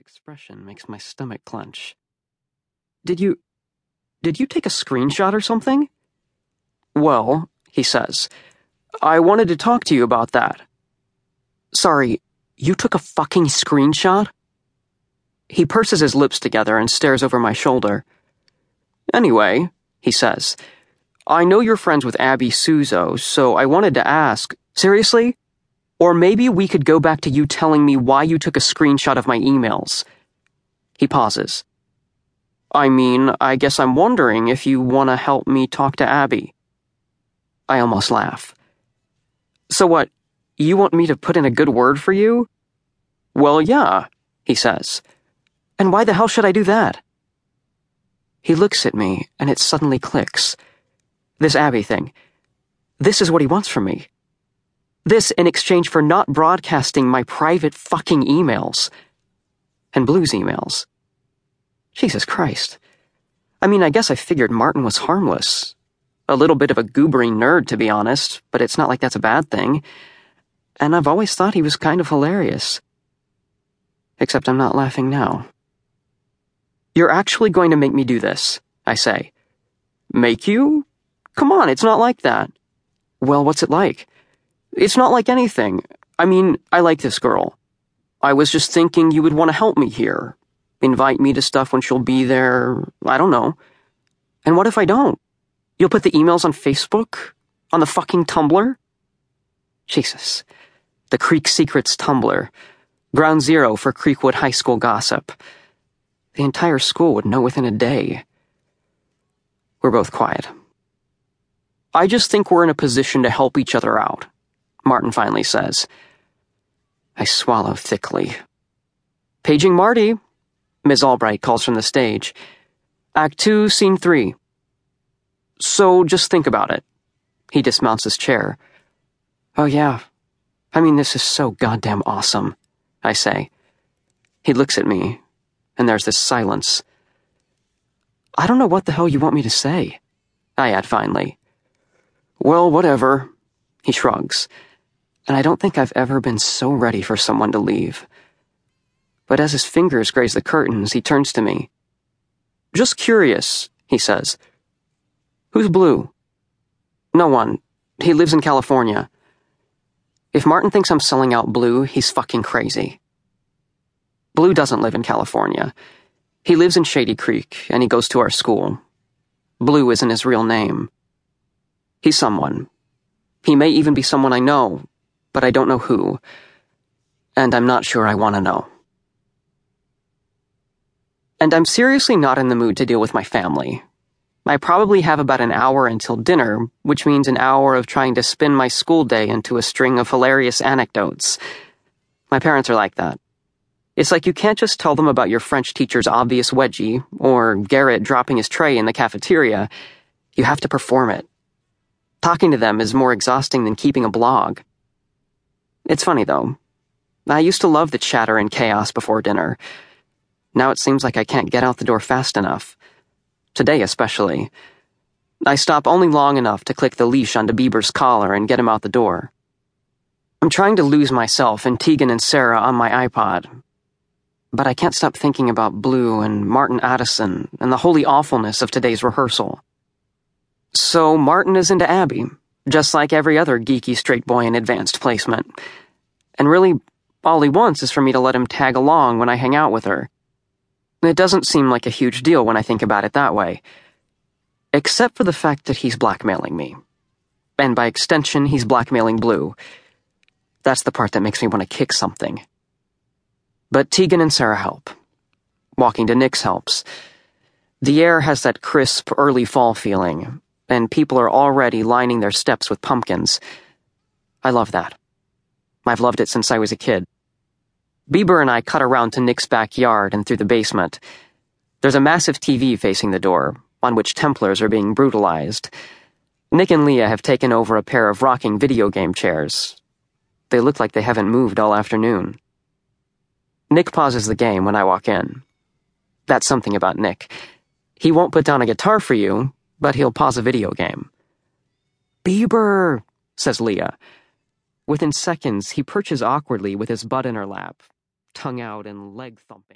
expression makes my stomach clench. Did you. Did you take a screenshot or something? Well, he says, I wanted to talk to you about that. Sorry, you took a fucking screenshot? He purses his lips together and stares over my shoulder. Anyway, he says, I know you're friends with Abby Suso, so I wanted to ask seriously? Or maybe we could go back to you telling me why you took a screenshot of my emails. He pauses. I mean, I guess I'm wondering if you want to help me talk to Abby. I almost laugh. So what, you want me to put in a good word for you? Well, yeah, he says. And why the hell should I do that? He looks at me, and it suddenly clicks. This Abby thing. This is what he wants from me. This in exchange for not broadcasting my private fucking emails. And Blue's emails. Jesus Christ. I mean, I guess I figured Martin was harmless. A little bit of a goobery nerd, to be honest, but it's not like that's a bad thing. And I've always thought he was kind of hilarious. Except I'm not laughing now. You're actually going to make me do this, I say. Make you? Come on, it's not like that. Well, what's it like? It's not like anything. I mean, I like this girl. I was just thinking you would want to help me here. Invite me to stuff when she'll be there. I don't know. And what if I don't? You'll put the emails on Facebook? On the fucking Tumblr? Jesus. The Creek Secrets Tumblr. Ground zero for Creekwood High School gossip. The entire school would know within a day. We're both quiet. I just think we're in a position to help each other out. Martin finally says. I swallow thickly. Paging Marty, Ms. Albright calls from the stage. Act 2, Scene 3. So just think about it. He dismounts his chair. Oh, yeah. I mean, this is so goddamn awesome, I say. He looks at me, and there's this silence. I don't know what the hell you want me to say, I add finally. Well, whatever, he shrugs and I don't think I've ever been so ready for someone to leave. But as his fingers graze the curtains, he turns to me. Just curious, he says. Who's Blue? No one. He lives in California. If Martin thinks I'm selling out Blue, he's fucking crazy. Blue doesn't live in California. He lives in Shady Creek, and he goes to our school. Blue isn't his real name. He's someone. He may even be someone I know, but I don't know who, and I'm not sure I want to know. And I'm seriously not in the mood to deal with my family. I probably have about an hour until dinner, which means an hour of trying to spin my school day into a string of hilarious anecdotes. My parents are like that. It's like you can't just tell them about your French teacher's obvious wedgie, or Garrett dropping his tray in the cafeteria. You have to perform it. Talking to them is more exhausting than keeping a blog. It's funny, though. I used to love the chatter and chaos before dinner. Now it seems like I can't get out the door fast enough. Today, especially. I stop only long enough to click the leash onto Bieber's collar and get him out the door. I'm trying to lose myself in Tegan and Sara on my iPod. But I can't stop thinking about Blue and Martin Addison and the holy awfulness of today's rehearsal. So Martin is into Abby, just like every other geeky straight boy in advanced placement. And really, all he wants is for me to let him tag along when I hang out with her. It doesn't seem like a huge deal when I think about it that way. Except for the fact that he's blackmailing me. And by extension, he's blackmailing Blue. That's the part that makes me want to kick something. But Tegan and Sara help. Walking to Nick's helps. The air has that crisp, early fall feeling, and people are already lining their steps with pumpkins. I love that. I've loved it since I was a kid. Bieber and I cut around to Nick's backyard and through the basement. There's a massive TV facing the door, on which Templars are being brutalized. Nick and Leah have taken over a pair of rocking video game chairs. They look like they haven't moved all afternoon. Nick pauses the game when I walk in. That's something about Nick. He won't put down a guitar for you, but he'll pause a video game. Bieber, says Leah. Within seconds, he perches awkwardly with his butt in her lap, tongue out and leg thumping.